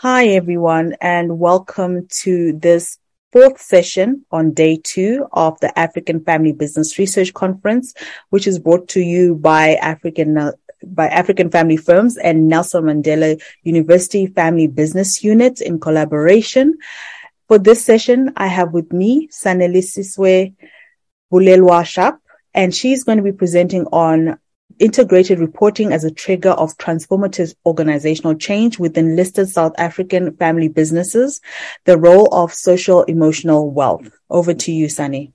Hi, everyone, and welcome to this fourth session on day two of the African Family Business Research Conference, which is brought to you by African uh, by African Family Firms and Nelson Mandela University Family Business Unit in collaboration. For this session, I have with me Sanelisiwe Bulelwa Sharp, and she's going to be presenting on integrated reporting as a trigger of transformative organizational change within listed South African family businesses, the role of social emotional wealth. Over to you, Sunny.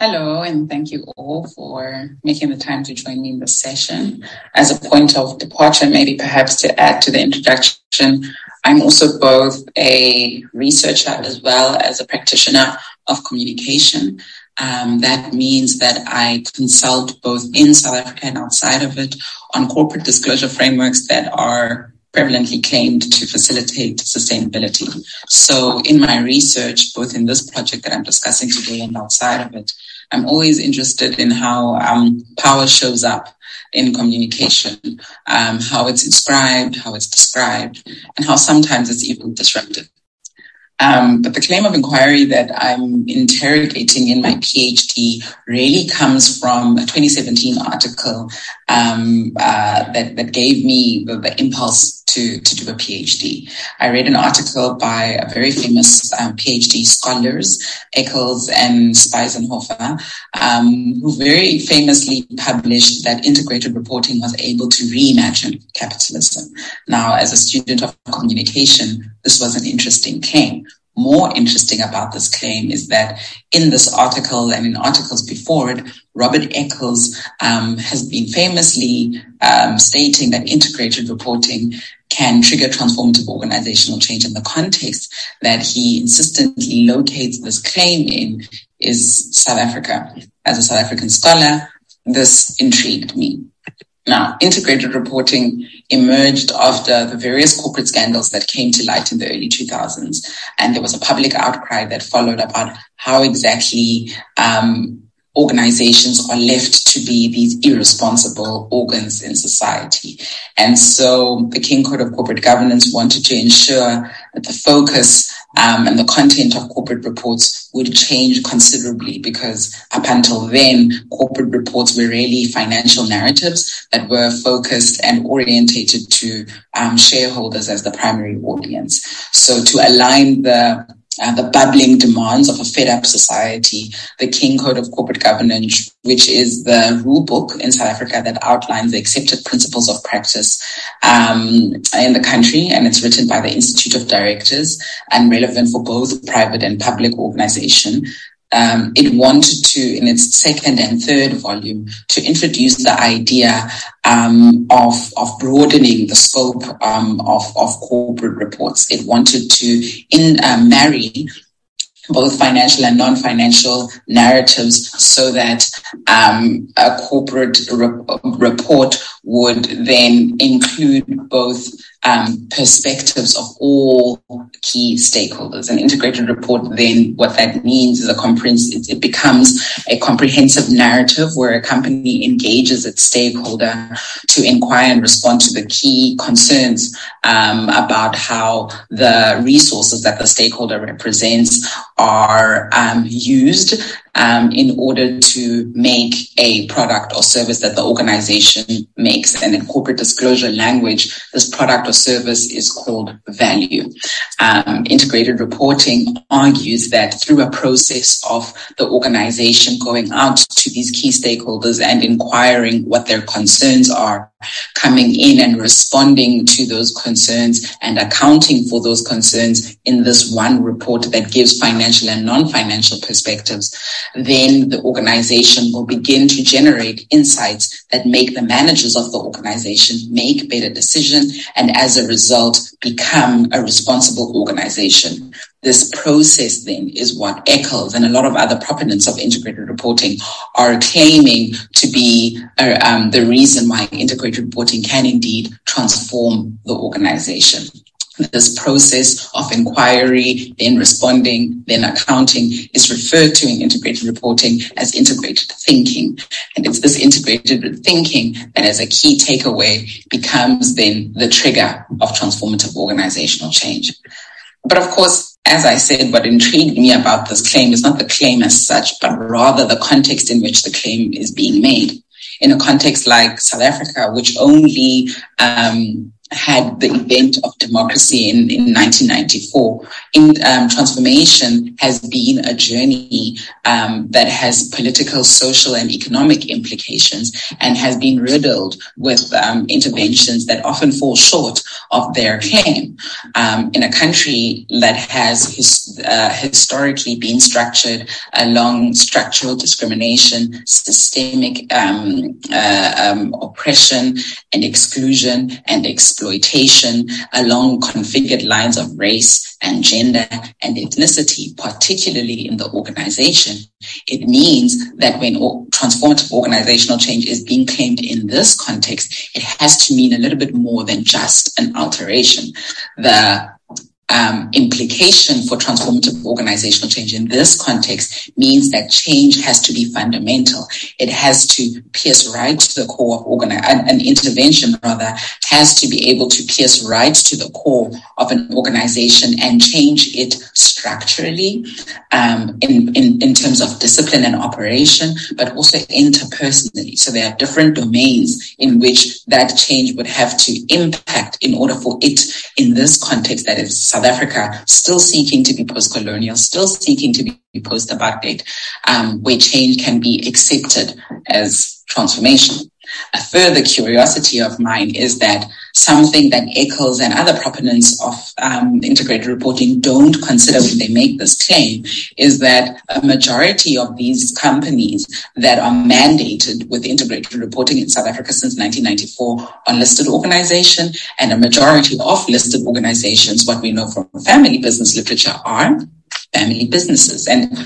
Hello, and thank you all for making the time to join me in this session. As a point of departure, maybe perhaps to add to the introduction, I'm also both a researcher as well as a practitioner of communication. Um, that means that I consult both in South Africa and outside of it on corporate disclosure frameworks that are prevalently claimed to facilitate sustainability. So in my research, both in this project that I'm discussing today and outside of it, I'm always interested in how um, power shows up in communication, um, how it's inscribed, how it's described, and how sometimes it's even disrupted. Um, but the claim of inquiry that I'm interrogating in my PhD really comes from a 2017 article um, uh, that, that gave me the, the, impulse to, to do a PhD. I read an article by a very famous um, PhD scholars, Eccles and Spiesenhofer, um, who very famously published that integrated reporting was able to reimagine capitalism. Now, as a student of communication, this was an interesting claim more interesting about this claim is that in this article and in articles before it, Robert Eccles um, has been famously um, stating that integrated reporting can trigger transformative organizational change. And the context that he insistently locates this claim in is South Africa. As a South African scholar, this intrigued me. Now, integrated reporting emerged after the various corporate scandals that came to light in the early 2000s. And there was a public outcry that followed about how exactly um, organizations are left to be these irresponsible organs in society. And so the King Code of Corporate Governance wanted to ensure that the focus um, and the content of corporate reports would change considerably because up until then, corporate reports were really financial narratives that were focused and orientated to um, shareholders as the primary audience. So to align the uh, the bubbling demands of a fed up society, the King Code of Corporate Governance, which is the rule book in South Africa that outlines the accepted principles of practice um, in the country. And it's written by the Institute of Directors and relevant for both private and public organization um, it wanted to, in its second and third volume, to introduce the idea um, of of broadening the scope um, of of corporate reports. It wanted to in uh, marry both financial and non-financial narratives so that um, a corporate re- report would then include both um, perspectives of all key stakeholders. An integrated report, then, what that means is a comprehensive, it becomes a comprehensive narrative where a company engages its stakeholder to inquire and respond to the key concerns um, about how the resources that the stakeholder represents are um, used um, in order to make a product or service that the organization makes. And in corporate disclosure language, this product or service is called value. Um, integrated reporting argues that through a process of the organization going out to these key stakeholders and inquiring what their concerns are, coming in and responding to those concerns and accounting for those concerns in this one report that gives financial and non-financial perspectives, then the organization will begin to generate insights that make the managers of the organization make better decisions and as a result become a responsible organization. This process then is what Eccles and a lot of other proponents of integrated reporting are claiming to be uh, um, the reason why integrated reporting can indeed transform the organization. This process of inquiry, then responding, then accounting is referred to in integrated reporting as integrated thinking. And it's this integrated thinking that as a key takeaway becomes then the trigger of transformative organizational change. But of course, as I said, what intrigued me about this claim is not the claim as such, but rather the context in which the claim is being made. In a context like South Africa, which only um, had the event of democracy in, in 1994. In, um, transformation has been a journey um, that has political, social, and economic implications and has been riddled with um, interventions that often fall short of their claim. Um, in a country that has his, uh, historically been structured along structural discrimination, systemic um, uh, um, oppression, and exclusion and exclusion exploitation along configured lines of race and gender and ethnicity, particularly in the organization. It means that when transformative organizational change is being claimed in this context, it has to mean a little bit more than just an alteration. The um, implication for transformative organizational change in this context means that change has to be fundamental. It has to pierce right to the core of organi- an, an intervention rather has to be able to pierce right to the core of an organization and change it structurally um, in, in, in terms of discipline and operation, but also interpersonally. So there are different domains in which that change would have to impact in order for it in this context that is South Africa still seeking to be post-colonial, still seeking to be post-apartheid, um, where change can be accepted as transformation. A further curiosity of mine is that something that Eccles and other proponents of um, integrated reporting don't consider when they make this claim is that a majority of these companies that are mandated with integrated reporting in South Africa since 1994 are listed organization and a majority of listed organizations, what we know from family business literature are family businesses. And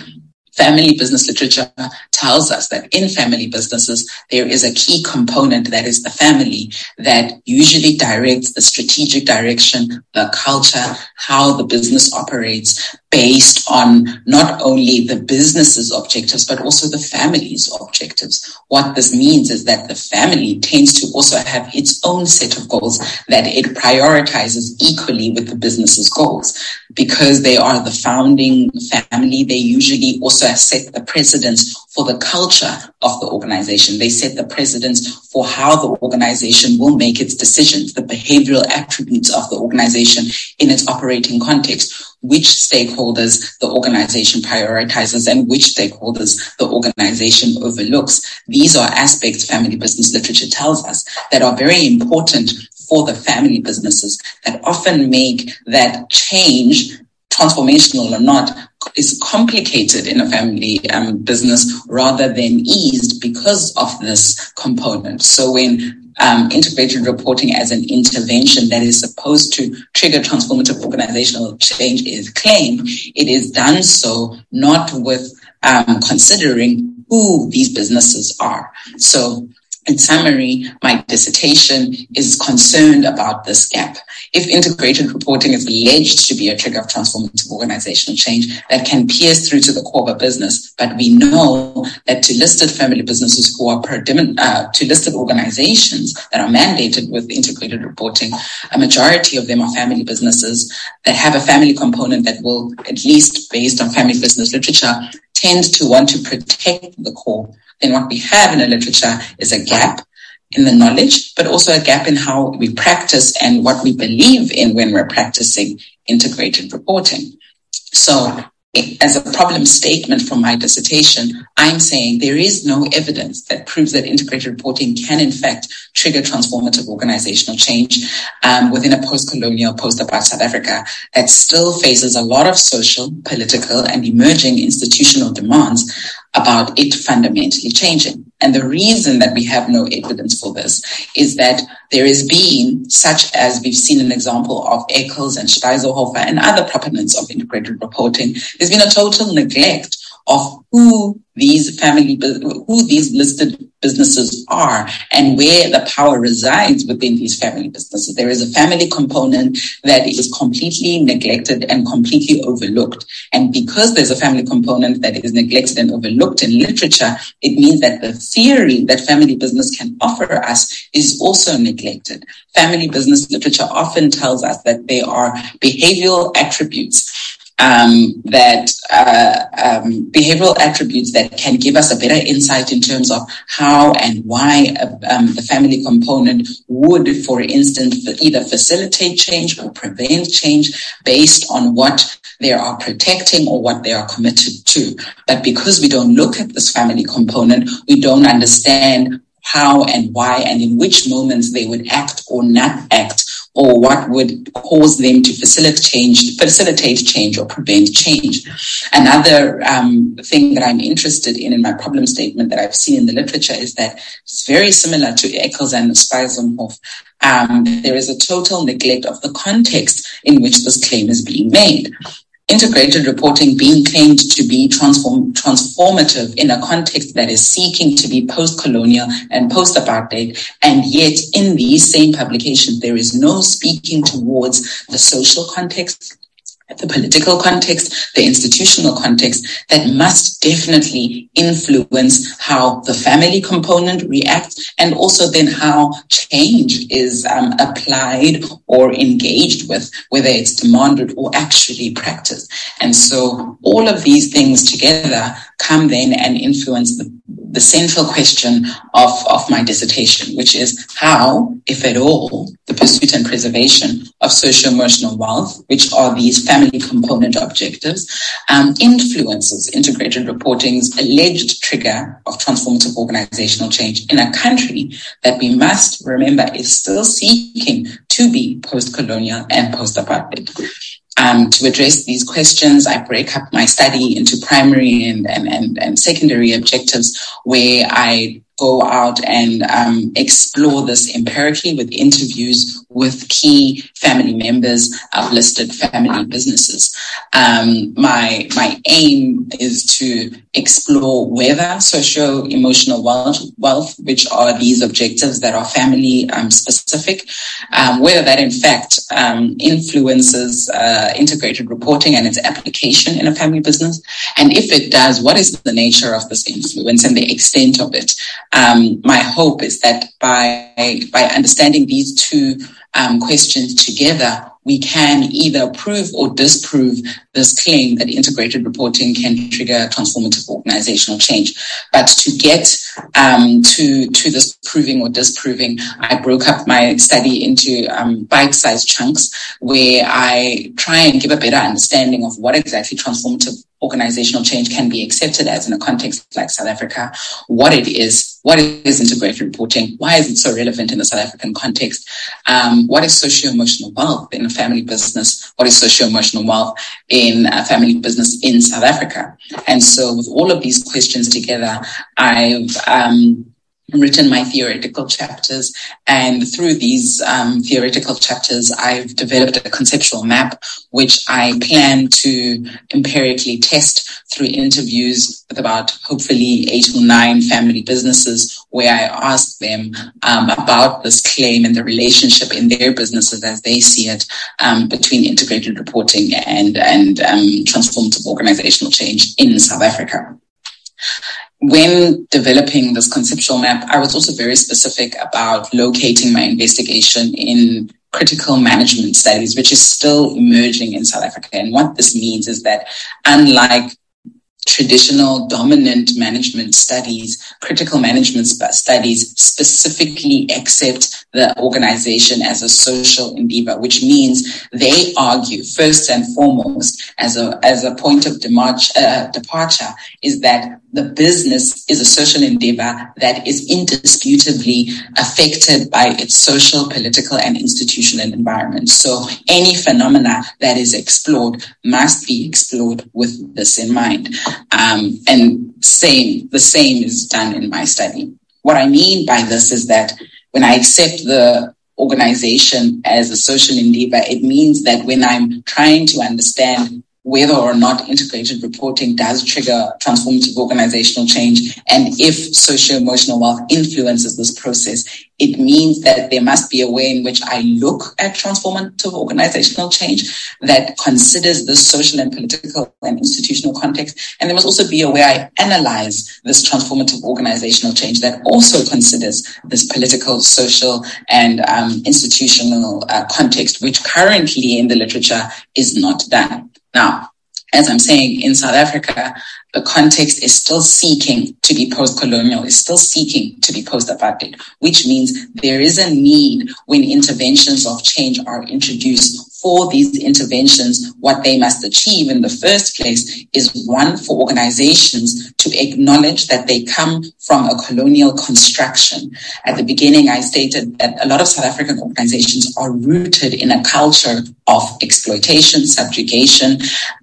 family business literature tells us that in family businesses, there is a key component that is the family that usually directs the strategic direction, the culture, how the business operates, based on not only the business's objectives, but also the family's objectives. What this means is that the family tends to also have its own set of goals that it prioritizes equally with the business's goals. Because they are the founding family, they usually also set the precedence for the culture of the organization. They set the precedence for how the organization will make its decisions, the behavioral attributes of the organization in its operating context which stakeholders the organization prioritizes and which stakeholders the organization overlooks. These are aspects family business literature tells us that are very important for the family businesses that often make that change transformational or not is complicated in a family um, business rather than eased because of this component. So when um, integrated reporting as an intervention that is supposed to trigger transformative organizational change is claimed, it is done so not with um, considering who these businesses are. So in summary, my dissertation is concerned about this gap. If integrated reporting is alleged to be a trigger of transformative organizational change that can pierce through to the core of a business, but we know that to listed family businesses who are uh, to listed organizations that are mandated with integrated reporting, a majority of them are family businesses that have a family component that will, at least based on family business literature, tend to want to protect the core then what we have in the literature is a gap in the knowledge, but also a gap in how we practice and what we believe in when we're practicing integrated reporting. So as a problem statement from my dissertation, I'm saying there is no evidence that proves that integrated reporting can, in fact, trigger transformative organizational change um, within a post-colonial, post-apartheid South Africa that still faces a lot of social, political, and emerging institutional demands about it fundamentally changing. And the reason that we have no evidence for this is that there has been, such as we've seen an example of Eccles and Speiserhofer and other proponents of integrated reporting, there's been a total neglect of who these family, who these listed businesses are and where the power resides within these family businesses. There is a family component that is completely neglected and completely overlooked. And because there's a family component that is neglected and overlooked in literature, it means that the theory that family business can offer us is also neglected. Family business literature often tells us that they are behavioral attributes um, that uh, um, behavioral attributes that can give us a better insight in terms of how and why uh, um, the family component would, for instance, either facilitate change or prevent change based on what they are protecting or what they are committed to. But because we don't look at this family component, we don't understand how and why and in which moments they would act or not act or what would cause them to facilitate change, facilitate change or prevent change. Another um, thing that I'm interested in in my problem statement that I've seen in the literature is that it's very similar to Eccles and Speiserhofer. Um, there is a total neglect of the context in which this claim is being made integrated reporting being claimed to be transform, transformative in a context that is seeking to be post-colonial and post-apartheid. And yet in these same publications, there is no speaking towards the social context, the political context, the institutional context that must definitely influence how the family component reacts and also then how change is um, applied or engaged with, whether it's demanded or actually practiced. And so all of these things together come then and influence the, the central question of, of my dissertation, which is how, if at all, the pursuit and preservation of social emotional wealth, which are these family component objectives, um, influences integrated reporting's alleged trigger of transformative organizational change in a country that we must remember is still seeking to be post-colonial and post-apartheid. Um, to address these questions, I break up my study into primary and, and, and, and secondary objectives where I go out and um, explore this empirically with interviews with key family members of listed family businesses. Um, my my aim is to explore whether social emotional wealth, wealth, which are these objectives that are family um, specific, um, whether that in fact um, influences uh, integrated reporting and its application in a family business, and if it does, what is the nature of this influence and the extent of it? Um, my hope is that by by understanding these two um, questions together, we can either prove or disprove this claim that integrated reporting can trigger transformative organizational change. But to get um, to to this proving or disproving, I broke up my study into um, bite-sized chunks where I try and give a better understanding of what exactly transformative organizational change can be accepted as in a context like South Africa, what it is, what is integrated reporting, why is it so relevant in the South African context, um, what is socio-emotional wealth in a family business, what is socio-emotional wealth in a family business in South Africa. And so with all of these questions together, I've um, written my theoretical chapters. And through these um, theoretical chapters, I've developed a conceptual map, which I plan to empirically test through interviews with about hopefully eight or nine family businesses where I ask them um, about this claim and the relationship in their businesses as they see it um, between integrated reporting and, and um, transformative organizational change in South Africa when developing this conceptual map, I was also very specific about locating my investigation in critical management studies, which is still emerging in South Africa. And what this means is that unlike traditional dominant management studies, critical management studies specifically accept the organization as a social endeavor, which means they argue first and foremost as a, as a point of demarch, uh, departure is that the business is a social endeavor that is indisputably affected by its social, political, and institutional environment. So any phenomena that is explored must be explored with this in mind. Um, and same, the same is done in my study. What I mean by this is that when I accept the organization as a social endeavor, it means that when I'm trying to understand whether or not integrated reporting does trigger transformative organizational change and if socio-emotional wealth influences this process, it means that there must be a way in which I look at transformative organizational change that considers the social and political and institutional context. And there must also be a way I analyze this transformative organizational change that also considers this political, social, and um, institutional uh, context, which currently in the literature is not done. Now, as I'm saying, in South Africa, the context is still seeking to be post-colonial, is still seeking to be post-apartheid, which means there is a need when interventions of change are introduced for these interventions, what they must achieve in the first place is one for organizations to acknowledge that they come from a colonial construction. At the beginning, I stated that a lot of South African organizations are rooted in a culture of exploitation, subjugation,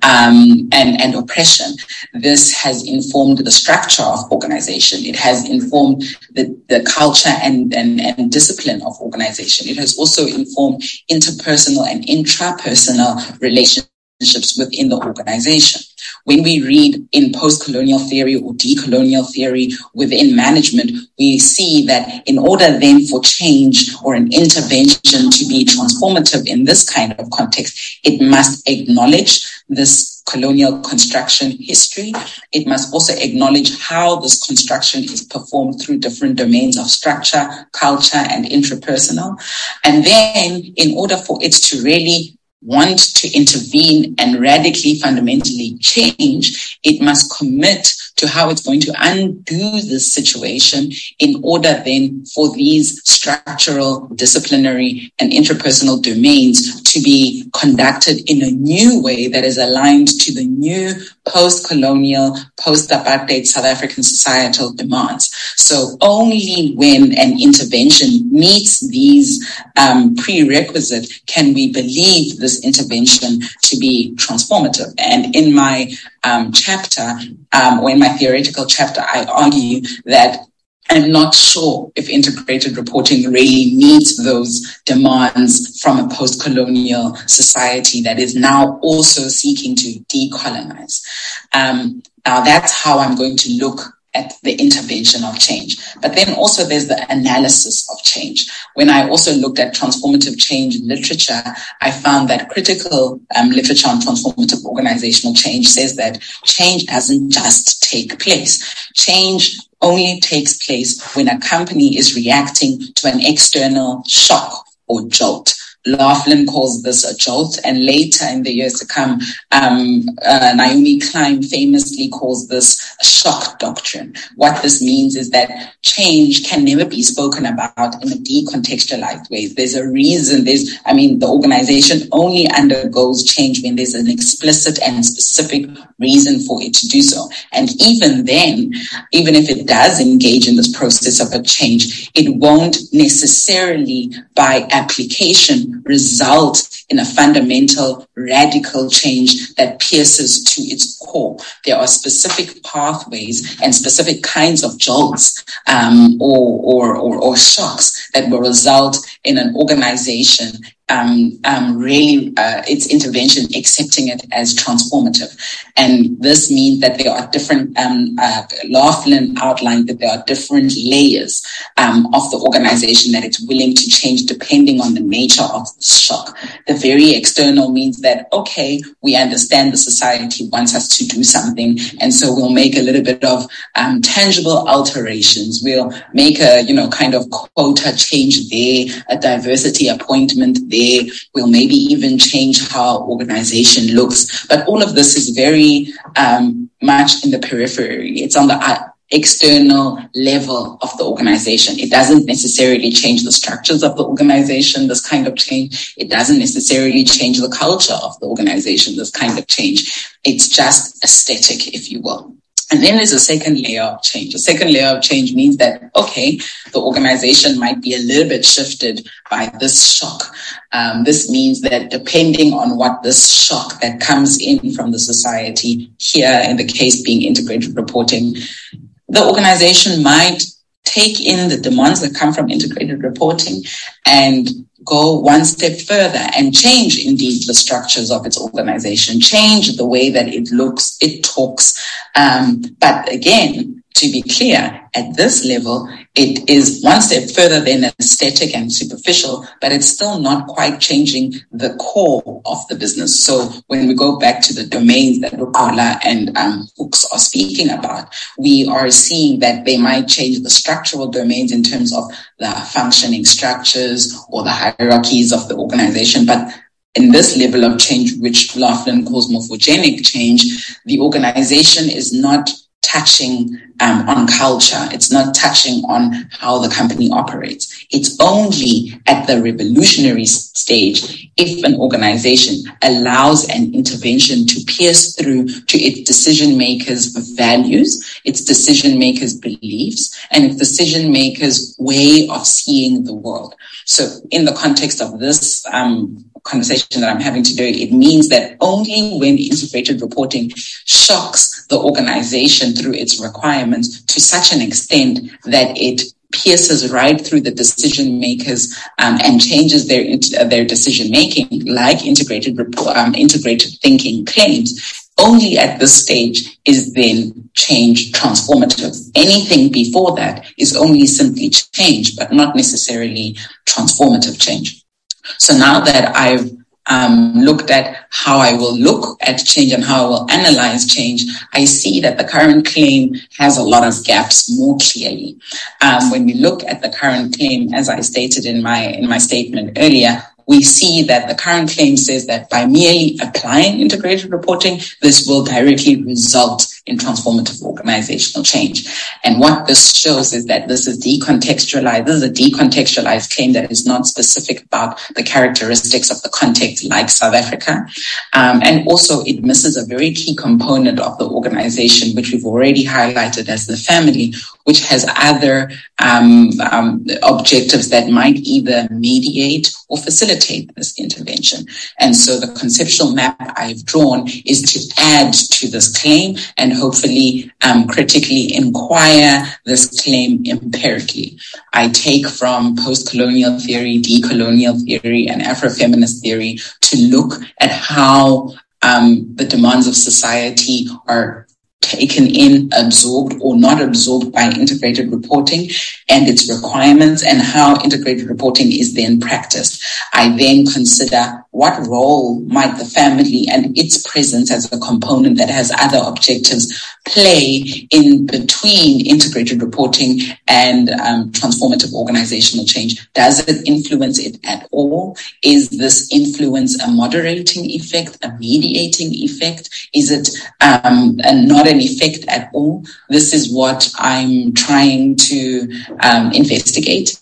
um, and, and oppression. This has informed the structure of organization. It has informed the, the culture and, and, and discipline of organization. It has also informed interpersonal and inter intrapersonal relationships within the organization. When we read in post-colonial theory or decolonial theory within management, we see that in order then for change or an intervention to be transformative in this kind of context, it must acknowledge this colonial construction history. It must also acknowledge how this construction is performed through different domains of structure, culture, and intrapersonal. And then in order for it to really want to intervene and radically fundamentally change, it must commit to how it's going to undo this situation in order then for these structural, disciplinary, and interpersonal domains to be conducted in a new way that is aligned to the new post-colonial, post-apartheid South African societal demands. So only when an intervention meets these um, prerequisites can we believe this intervention to be transformative. And in my um, chapter, um, or in my theoretical chapter, I argue that I'm not sure if integrated reporting really meets those demands from a post-colonial society that is now also seeking to decolonize. Um, now that's how I'm going to look at the intervention of change. But then also there's the analysis of change. When I also looked at transformative change literature, I found that critical um, literature on transformative organizational change says that change doesn't just take place. Change only takes place when a company is reacting to an external shock or jolt. Laughlin calls this a jolt, and later in the years to come, um, uh, Naomi Klein famously calls this a shock doctrine. What this means is that change can never be spoken about in a decontextualized way. There's a reason. There's, I mean, the organization only undergoes change when there's an explicit and specific reason for it to do so. And even then, even if it does engage in this process of a change, it won't necessarily by application result in a fundamental radical change that pierces to its core. There are specific pathways and specific kinds of jolts um, or, or, or, or shocks that will result in an organization um, um, really uh, its intervention accepting it as transformative. And this means that there are different, um, uh, Laughlin outlined that there are different layers um, of the organization that it's willing to change depending on the nature of the shock. The very external means that, okay, we understand the society wants us to do something. And so we'll make a little bit of um, tangible alterations. We'll make a, you know, kind of quota change there, a diversity appointment there We'll maybe even change how organization looks. But all of this is very um, much in the periphery. It's on the uh, external level of the organization. It doesn't necessarily change the structures of the organization, this kind of change. It doesn't necessarily change the culture of the organization, this kind of change. It's just aesthetic, if you will. And then there's a second layer of change. A second layer of change means that, okay, the organization might be a little bit shifted by this shock. Um, this means that depending on what this shock that comes in from the society, here in the case being integrated reporting, the organization might take in the demands that come from integrated reporting and go one step further and change indeed the structures of its organization, change the way that it looks, it talks. Um, but again, to be clear, at this level, it is one step further than aesthetic and superficial, but it's still not quite changing the core of the business. So when we go back to the domains that Luqola and um, Hooks are speaking about, we are seeing that they might change the structural domains in terms of the functioning structures or the hierarchies of the organization, but in this level of change, which Laughlin calls morphogenic change, the organization is not touching um, on culture. It's not touching on how the company operates. It's only at the revolutionary stage if an organization allows an intervention to pierce through to its decision makers' values, its decision makers' beliefs, and its decision makers' way of seeing the world. So, in the context of this um, conversation that I'm having today, it means that only when integrated reporting shocks the organization through its requirements to such an extent that it pierces right through the decision makers um, and changes their their decision making, like integrated um, integrated thinking claims. Only at this stage is then change transformative. Anything before that is only simply change, but not necessarily transformative change. So now that I've um, looked at how I will look at change and how I will analyze change, I see that the current claim has a lot of gaps more clearly. Um, when we look at the current claim, as I stated in my in my statement earlier, we see that the current claim says that by merely applying integrated reporting, this will directly result in transformative organizational change. And what this shows is that this is decontextualized. This is a decontextualized claim that is not specific about the characteristics of the context like South Africa. Um, and also it misses a very key component of the organization, which we've already highlighted as the family, which has other um, um, objectives that might either mediate or facilitate this intervention. And so the conceptual map I've drawn is to add to this claim and hopefully um, critically inquire this claim empirically. I take from post-colonial theory, decolonial theory, and Afrofeminist theory to look at how um, the demands of society are taken in, absorbed or not absorbed by integrated reporting and its requirements and how integrated reporting is then practiced. I then consider what role might the family and its presence as a component that has other objectives play in between integrated reporting and um, transformative organizational change? Does it influence it at all? Is this influence a moderating effect, a mediating effect? Is it um, not an effect at all? This is what I'm trying to um, investigate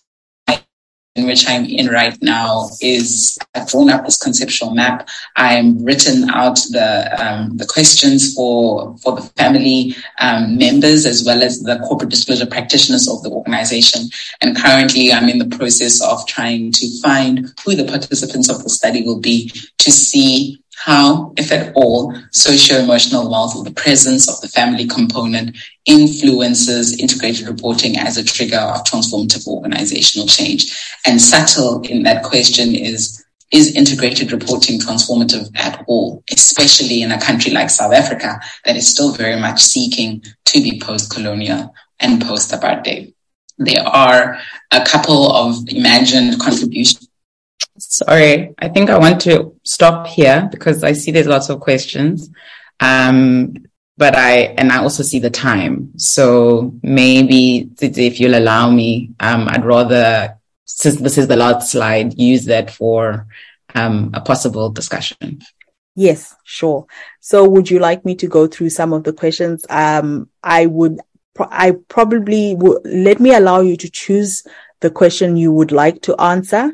in which I'm in right now is I've drawn up this conceptual map. I'm written out the um, the questions for for the family um, members as well as the corporate disclosure practitioners of the organization. And currently, I'm in the process of trying to find who the participants of the study will be to see how, if at all, socio-emotional wealth or the presence of the family component influences integrated reporting as a trigger of transformative organizational change. And subtle in that question is, is integrated reporting transformative at all, especially in a country like South Africa that is still very much seeking to be post-colonial and post-apartheid? There are a couple of imagined contributions Sorry, I think I want to stop here because I see there's lots of questions. Um, but I, and I also see the time. So maybe if you'll allow me, um, I'd rather, since this is the last slide, use that for, um, a possible discussion. Yes, sure. So would you like me to go through some of the questions? Um, I would, I probably would, let me allow you to choose the question you would like to answer.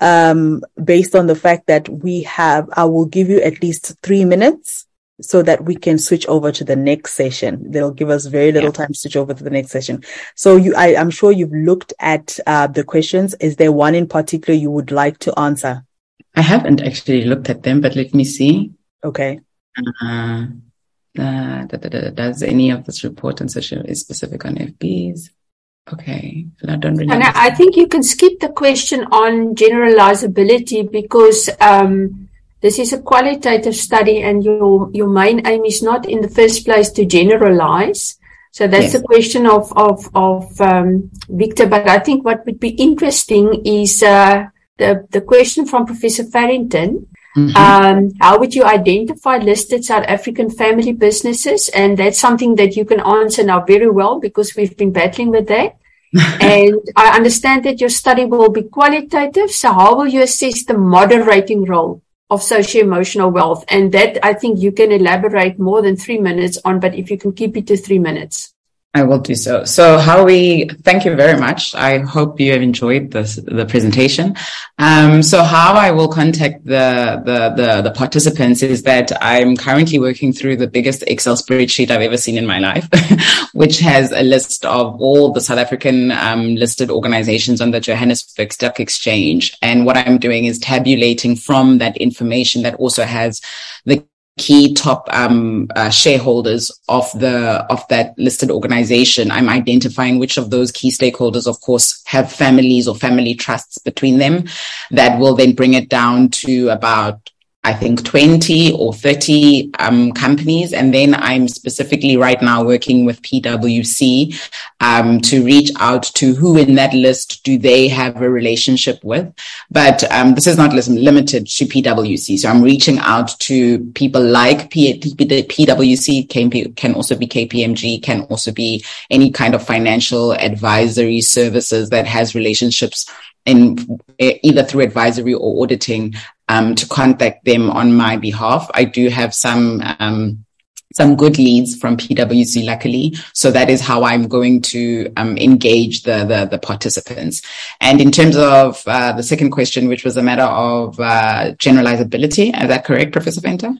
Um, based on the fact that we have, I will give you at least three minutes so that we can switch over to the next session. They'll give us very little yeah. time to switch over to the next session. So you, I, am sure you've looked at uh, the questions. Is there one in particular you would like to answer? I haven't actually looked at them, but let me see. Okay. Uh, uh, da, da, da, does any of this report and social is specific on FBs? Okay, I don't really. And I think you can skip the question on generalizability because um, this is a qualitative study, and your your main aim is not in the first place to generalize. So that's yes. the question of of of um, Victor. But I think what would be interesting is uh, the the question from Professor Farrington. Mm-hmm. Um, how would you identify listed South African family businesses? And that's something that you can answer now very well because we've been battling with that. and I understand that your study will be qualitative. So how will you assess the moderating role of socio-emotional wealth? And that I think you can elaborate more than three minutes on, but if you can keep it to three minutes. I will do so. So how we, thank you very much. I hope you have enjoyed this, the presentation. Um, so how I will contact the, the, the, the, participants is that I'm currently working through the biggest Excel spreadsheet I've ever seen in my life, which has a list of all the South African um, listed organizations on the Johannesburg Stock Exchange. And what I'm doing is tabulating from that information that also has the key top um, uh, shareholders of the of that listed organization. I'm identifying which of those key stakeholders of course have families or family trusts between them that will then bring it down to about I think 20 or 30 um, companies. And then I'm specifically right now working with PwC um, to reach out to who in that list do they have a relationship with. But um, this is not limited to PwC. So I'm reaching out to people like P- P- PwC, can, can also be KPMG, can also be any kind of financial advisory services that has relationships in either through advisory or auditing um, to contact them on my behalf. I do have some um, some good leads from PwC, luckily. So that is how I'm going to um, engage the, the, the participants. And in terms of uh, the second question, which was a matter of uh, generalizability, is that correct, Professor Venter?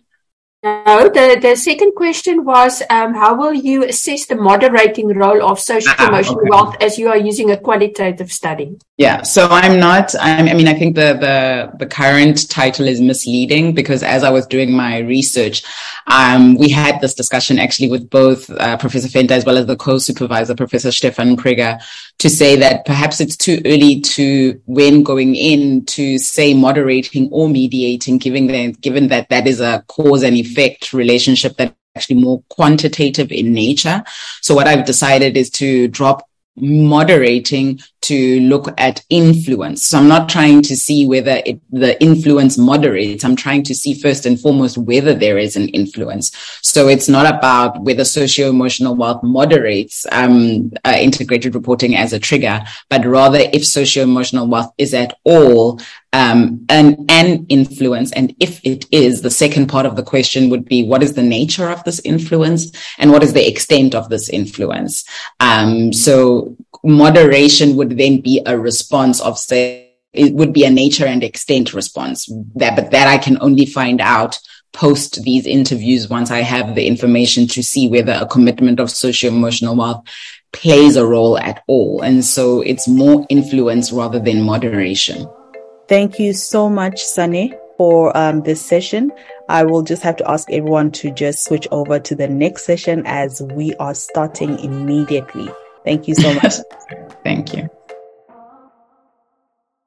No, the, the second question was um, how will you assess the moderating role of social ah, emotional okay. wealth as you are using a qualitative study? Yeah, so I'm not. I'm, i mean, I think the, the the current title is misleading because as I was doing my research, um, we had this discussion actually with both uh, Professor Venter as well as the co-supervisor, Professor Stefan Krieger, to say that perhaps it's too early to when going in to say moderating or mediating, given that given that that is a cause and effect relationship that actually more quantitative in nature. So what I've decided is to drop moderating to look at influence. So I'm not trying to see whether it, the influence moderates. I'm trying to see first and foremost whether there is an influence. So it's not about whether socio-emotional wealth moderates um, uh, integrated reporting as a trigger, but rather if socio-emotional wealth is at all um, an, an influence. And if it is, the second part of the question would be, what is the nature of this influence and what is the extent of this influence? Um, so moderation would then be a response of say, it would be a nature and extent response that, but that I can only find out post these interviews once I have the information to see whether a commitment of socio emotional wealth plays a role at all. And so it's more influence rather than moderation. Thank you so much, Sunny, for um, this session. I will just have to ask everyone to just switch over to the next session as we are starting immediately. Thank you so much. Thank you.